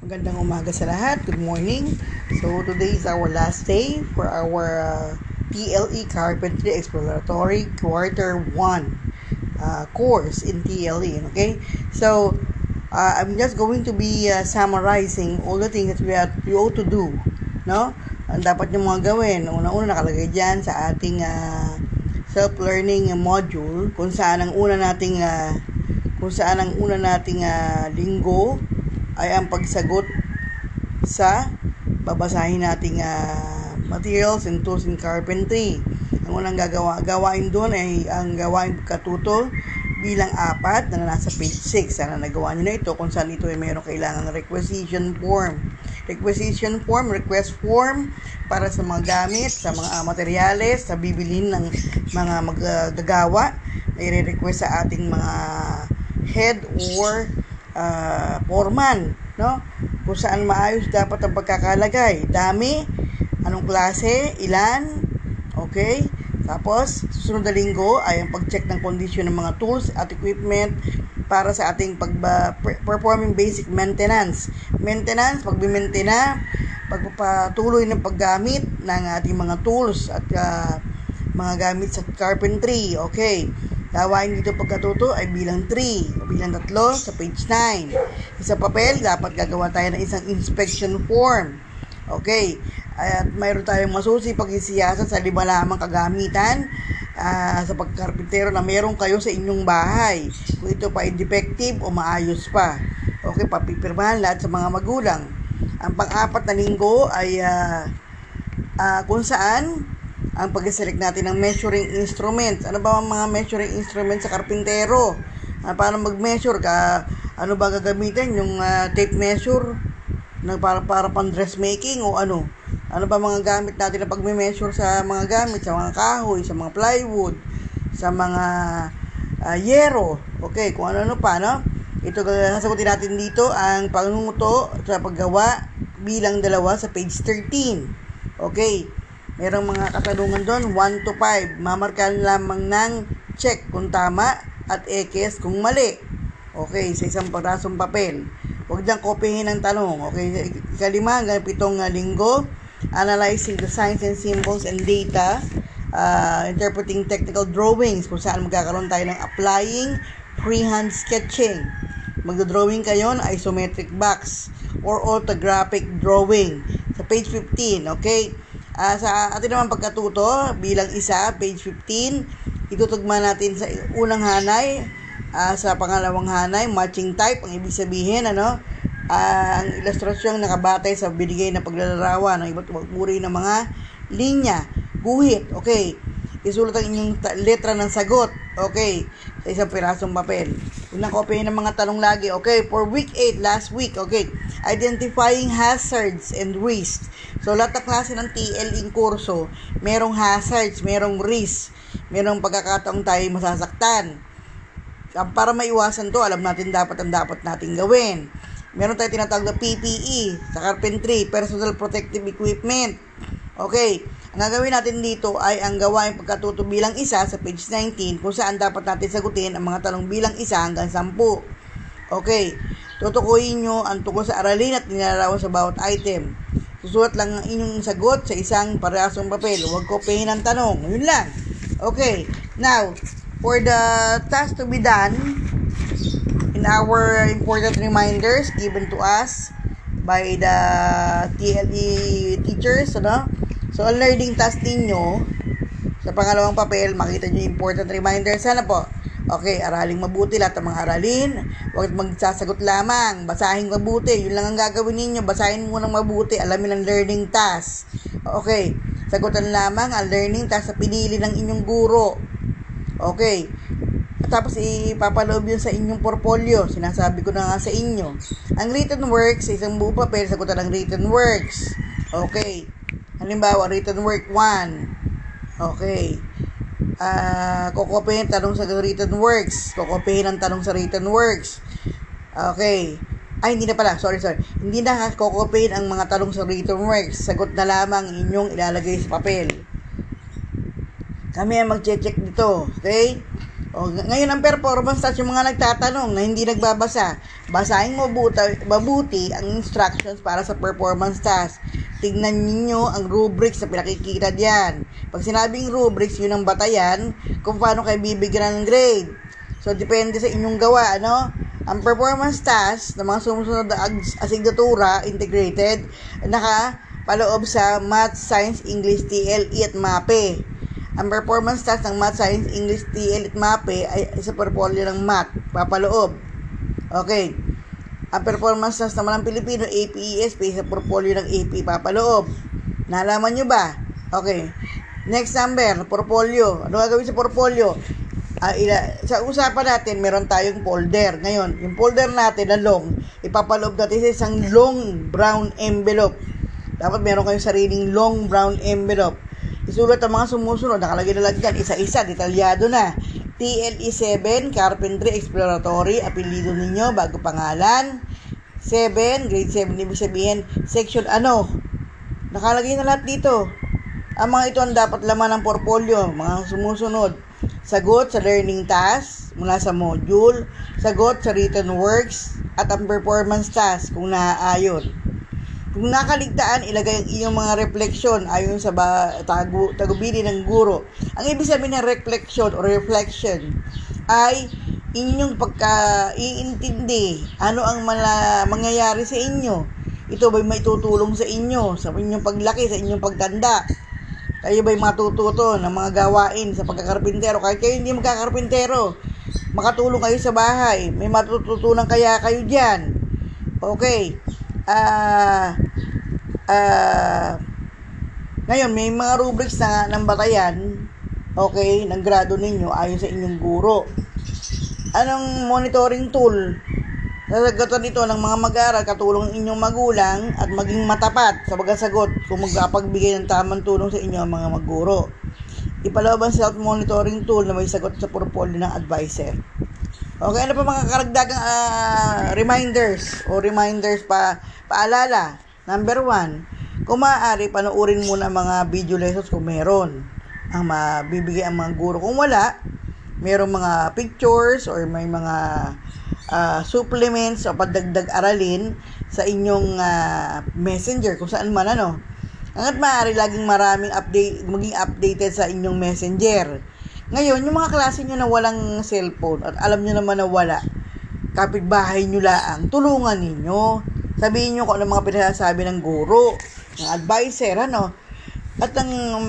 Magandang umaga sa lahat. Good morning. So, today is our last day for our uh, TLE Carpentry Exploratory Quarter 1 uh, course in TLE. Okay? So, uh, I'm just going to be uh, summarizing all the things that we, have, we to do. No? Ang dapat nyo mga gawin. Una-una nakalagay dyan sa ating uh, self-learning module kung saan ang una nating uh, kung saan ang una nating uh, linggo ay ang pagsagot sa babasahin nating uh, materials and tools in carpentry. Ang unang gagawa, gawain doon ay ang gawain katuto bilang apat na nasa page 6. Sana nagawa nyo na ito kung saan ito ay mayroong kailangang requisition form. Requisition form, request form para sa mga gamit, sa mga materyales, sa bibilin ng mga magagawa na i-request sa ating mga head or uh, foreman, no? Kung saan maayos dapat ang pagkakalagay. Dami, anong klase, ilan, okay? Tapos, susunod na linggo ay ang pag-check ng kondisyon ng mga tools at equipment para sa ating pag performing basic maintenance. Maintenance, pagbimentena, pagpapatuloy ng paggamit ng ating mga tools at uh, mga gamit sa carpentry. Okay. Gawain dito pagkatuto ay bilang 3 o bilang 3 sa page 9. Sa papel, dapat gagawa tayo ng isang inspection form. Okay. At mayroon tayong masusi pag-isiyasa sa lima lamang kagamitan uh, sa pagkarpintero na meron kayo sa inyong bahay. Kung ito pa ay defective o maayos pa. Okay, papipirmahan lahat sa mga magulang. Ang pang-apat na linggo ay uh, uh, kung saan ang pag-select natin ng measuring instruments. Ano ba ang mga measuring instruments sa karpintero? Uh, paano mag-measure ka? Ano ba gagamitin? Yung uh, tape measure na para, para pang dressmaking o ano? Ano ba mga gamit natin na pag-measure sa mga gamit, sa mga kahoy, sa mga plywood, sa mga uh, yero. Okay, kung ano-ano pa, no? Ito, sasagutin natin dito ang pangunguto sa paggawa bilang dalawa sa page 13. Okay, Merong mga katanungan doon, 1 to 5. Mamarkahan lamang ng check kung tama at X kung mali. Okay, sa isang parasong papel. Huwag diyang kopyahin ang tanong. Okay, kalima hanggang pitong linggo, analyzing the signs and symbols and data, uh, interpreting technical drawings, kung saan magkakaroon tayo ng applying freehand sketching. Magdodrawing kayo ng isometric box or orthographic drawing. Sa page 15, okay? Uh, sa atin naman pagkatuto, bilang isa, page 15, itutugma natin sa unang hanay, uh, sa pangalawang hanay, matching type, ang ibig sabihin, ano, uh, ang ilustrasyong nakabatay sa binigay na paglalarawan ng iba't ibang uri ng mga linya, guhit, okay. Isulat ang inyong letra ng sagot, okay, sa isang pirasong papel. Unang kopya ng mga tanong lagi, okay, for week 8, last week, okay, identifying hazards and risks So, lahat ng klase ng TLE kurso, merong hazards, merong risk, merong pagkakataong tayo masasaktan. Para maiwasan to, alam natin dapat ang dapat nating gawin. Meron tayong tinatawag na PPE sa carpentry, personal protective equipment. Okay, ang gagawin natin dito ay ang gawain pagkatuto bilang isa sa page 19 kung saan dapat natin sagutin ang mga tanong bilang isa hanggang 10. Okay, tutukuyin nyo ang tungkol sa aralin at nilalarawan sa bawat item. Susulat lang ang inyong sagot sa isang parehasong papel. Huwag kopyahin ang tanong. Yun lang. Okay. Now, for the task to be done, in our important reminders given to us by the TLE teachers, ano? So, ang learning task ninyo, sa pangalawang papel, makita nyo important reminders. Sana po, Okay, araling mabuti lahat ng mga aralin. Huwag magsasagot lamang. Basahin mabuti. Yun lang ang gagawin ninyo. Basahin mo ng mabuti. Alamin ang learning task. Okay. Sagutan lamang ang learning task sa pinili ng inyong guro. Okay. Tapos ipapaloob yun sa inyong portfolio. Sinasabi ko na nga sa inyo. Ang written works, sa isang buong papel, sagutan ang written works. Okay. Halimbawa, written work 1. Okay uh, kokopihin tanong sa written works. Kokopihin ang tanong sa written works. Okay. Ay, hindi na pala. Sorry, sorry. Hindi na kokopihin ang mga tanong sa written works. Sagot na lamang inyong ilalagay sa papel. Kami ang mag-check dito. Okay? O, ng- ngayon ang performance test, yung mga nagtatanong na hindi nagbabasa, basahin mo buta, mabuti ang instructions para sa performance task. Tignan ninyo ang rubrics na pinakikita diyan. Pag sinabing rubrics, yun ang batayan kung paano kayo bibigyan ng grade. So, depende sa inyong gawa, ano? Ang performance task ng mga sumusunod na asignatura integrated, naka paloob sa Math, Science, English, TLE at MAPE. Ang performance task ng Math, Science, English, TL at MAPE ay sa portfolio ng Math, papaloob. Okay. Ang performance ng Pilipino, AP, ESP, sa portfolio ng AP, papaloob. Nalaman nyo ba? Okay. Next number, portfolio. Ano gagawin sa portfolio? Ah, ila, sa usapan natin, meron tayong folder. Ngayon, yung folder natin na long, ipapaloob natin sa isang long brown envelope. Dapat meron kayong sariling long brown envelope. Isulat ang mga sumusunod, nakalagay na lang dyan, isa-isa, detalyado na. TLE 7, Carpentry Exploratory, apelido ninyo, bago pangalan. 7, grade 7, ibig sabihin, section ano. Nakalagay na lahat dito. Ang mga ito ang dapat laman ng portfolio, mga sumusunod. Sagot sa learning task mula sa module, sagot sa written works, at ang performance task kung naaayon. Kung nakaligtaan, ilagay ang iyong mga refleksyon ayon sa ba, tagu, tagubili ng guro. Ang ibig sabihin ng reflection or reflection ay inyong pagka iintindi ano ang mala, mangyayari sa inyo. Ito ba'y may tutulong sa inyo, sa inyong paglaki, sa inyong pagtanda. Kayo ba'y matututo ng mga gawain sa pagkakarpintero? Kahit kayo hindi magkakarpintero, makatulong kayo sa bahay. May matututunan kaya kayo dyan. Okay. Ah, ah, ngayon, may mga rubrics na ng batayan, okay, ng grado ninyo ayon sa inyong guro. Anong monitoring tool? Sasagatan ito ng mga mag-aaral, katulong ng inyong magulang at maging matapat sa pagkasagot kung magpapagbigay ng tamang tulong sa inyo ang mga maguro. Ipaloob ang self-monitoring tool na may sagot sa portfolio ng advisor. Okay, ano pa mga karagdagang ah, reminders o reminders pa paalala? Number one, kung maaari, panoorin muna ang mga video lessons kung meron ang mabibigay ang mga guro. Kung wala, merong mga pictures or may mga ah, supplements o pagdagdag aralin sa inyong ah, messenger kung saan man ano. Hanggat maaari laging maraming update, maging updated sa inyong messenger. Ngayon, yung mga klase nyo na walang cellphone at alam nyo naman na wala, kapitbahay nyo laang, tulungan ninyo. Sabihin nyo kung ano mga pinasasabi ng guro, ng advisor, ano. At ang um,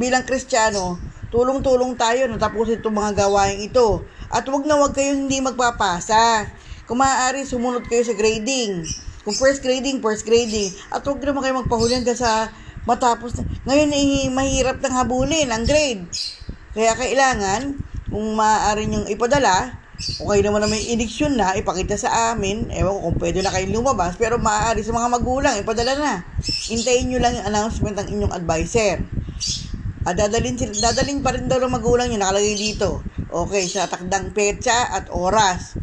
bilang kristyano, tulong-tulong tayo na tapusin itong mga gawain ito. At wag na wag kayong hindi magpapasa. Kung maaari, sumunod kayo sa grading. Kung first grading, first grading. At wag naman kayo magpahuli hanggang sa matapos. Ngayon, eh, mahirap ng habulin ang grade. Kaya kailangan, kung maaari niyong ipadala, kung kayo naman na may iniksyon na, ipakita sa amin, ewan ko kung pwede na kayong lumabas, pero maaari sa mga magulang, ipadala na. Hintayin nyo lang yung announcement ng inyong advisor. At dadalhin, sila- dadalhin pa rin daw ng magulang nyo, nakalagay dito. Okay, sa takdang petsa at oras.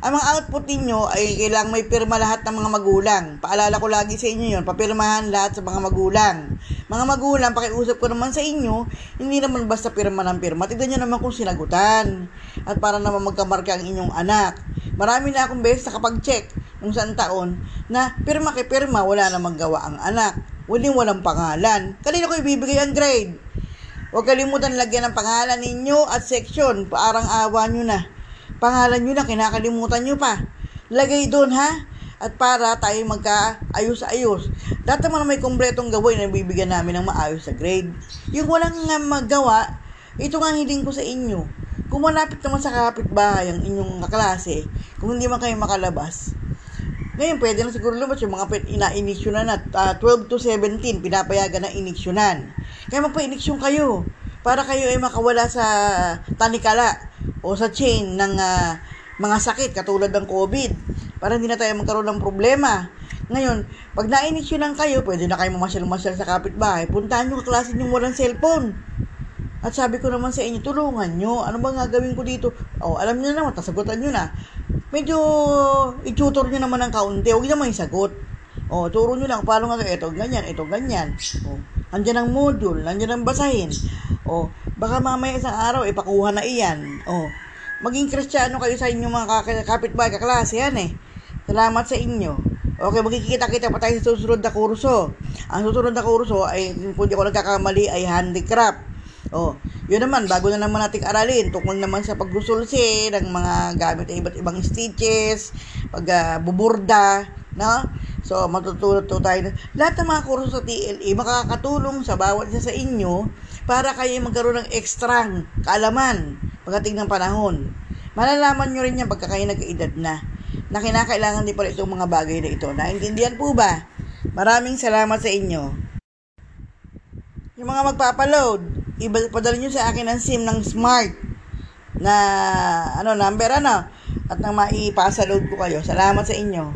Ang mga output ninyo ay kailangang may pirma lahat ng mga magulang. Paalala ko lagi sa inyo yon, papirmahan lahat sa mga magulang. Mga magulang, pakiusap ko naman sa inyo, hindi naman basta pirma ng pirma. Tignan nyo naman kung sinagutan. At para naman magkamarka ang inyong anak. Marami na akong beses nakapag-check nung saan taon na pirma kay pirma, wala namang gawa ang anak. Walang walang pangalan. Kanina ko ibibigay ang grade. Huwag kalimutan lagyan ng pangalan ninyo at section. Parang awa nyo na. Pangalan nyo na, kinakalimutan nyo pa. Lagay doon ha. At para tayo magkaayos-ayos. Dati naman may kumpletong gawin na bibigyan namin ng maayos sa grade. Yung walang nga magawa, ito nga ang hiling ko sa inyo. Kung malapit naman sa kapitbahay ang inyong kaklase, kung hindi man kayo makalabas, ngayon, pwede na siguro lumabas yung mga ina-iniksyonan na ah, 12 to 17, pinapayagan na iniksyonan. Kaya magpa-iniksyon kayo para kayo ay makawala sa tanikala o sa chain ng ah, mga sakit katulad ng COVID para hindi na tayo magkaroon ng problema. Ngayon, pag na-iniksyonan kayo, pwede na kayo mamasyal-masyal sa kapitbahay. Puntahan nyo klase nyo walang cellphone. At sabi ko naman sa inyo, tulungan nyo. Ano ba gagawin ko dito? O, alam nyo naman, tasagutan nyo na. Medyo i-tutor nyo naman ng kaunti. Huwag naman isagot. O, turo nyo lang, paano nga ito, ganyan, ito, ganyan. O, Nandiyan ang module, nandiyan ang basahin. O, baka mamaya isang araw, ipakuha na iyan. O, maging kristyano kayo sa inyong mga kapitbahay, kaklase yan eh. Salamat sa inyo. Okay, magkikita-kita pa tayo sa susunod na kurso. Ang susunod na kurso ay, kung di ako nagkakamali, ay handicraft. Oh, yun naman, bago na naman nating aralin, tungkol naman sa paggusulsi ng mga gamit ng iba't ibang stitches, pag uh, buburda, no? So, matututo tayo. Lahat ng mga kurso sa TLE makakatulong sa bawat isa sa inyo para kayo magkaroon ng ekstrang kaalaman pagdating ng panahon. Malalaman nyo rin yan pagka kayo nag-edad na na kinakailangan din pala itong mga bagay na ito. Naintindihan po ba? Maraming salamat sa inyo. Yung mga magpapaload, iba, padala nyo sa akin ang SIM ng Smart na ano number ano at nang maipasa load ko kayo. Salamat sa inyo.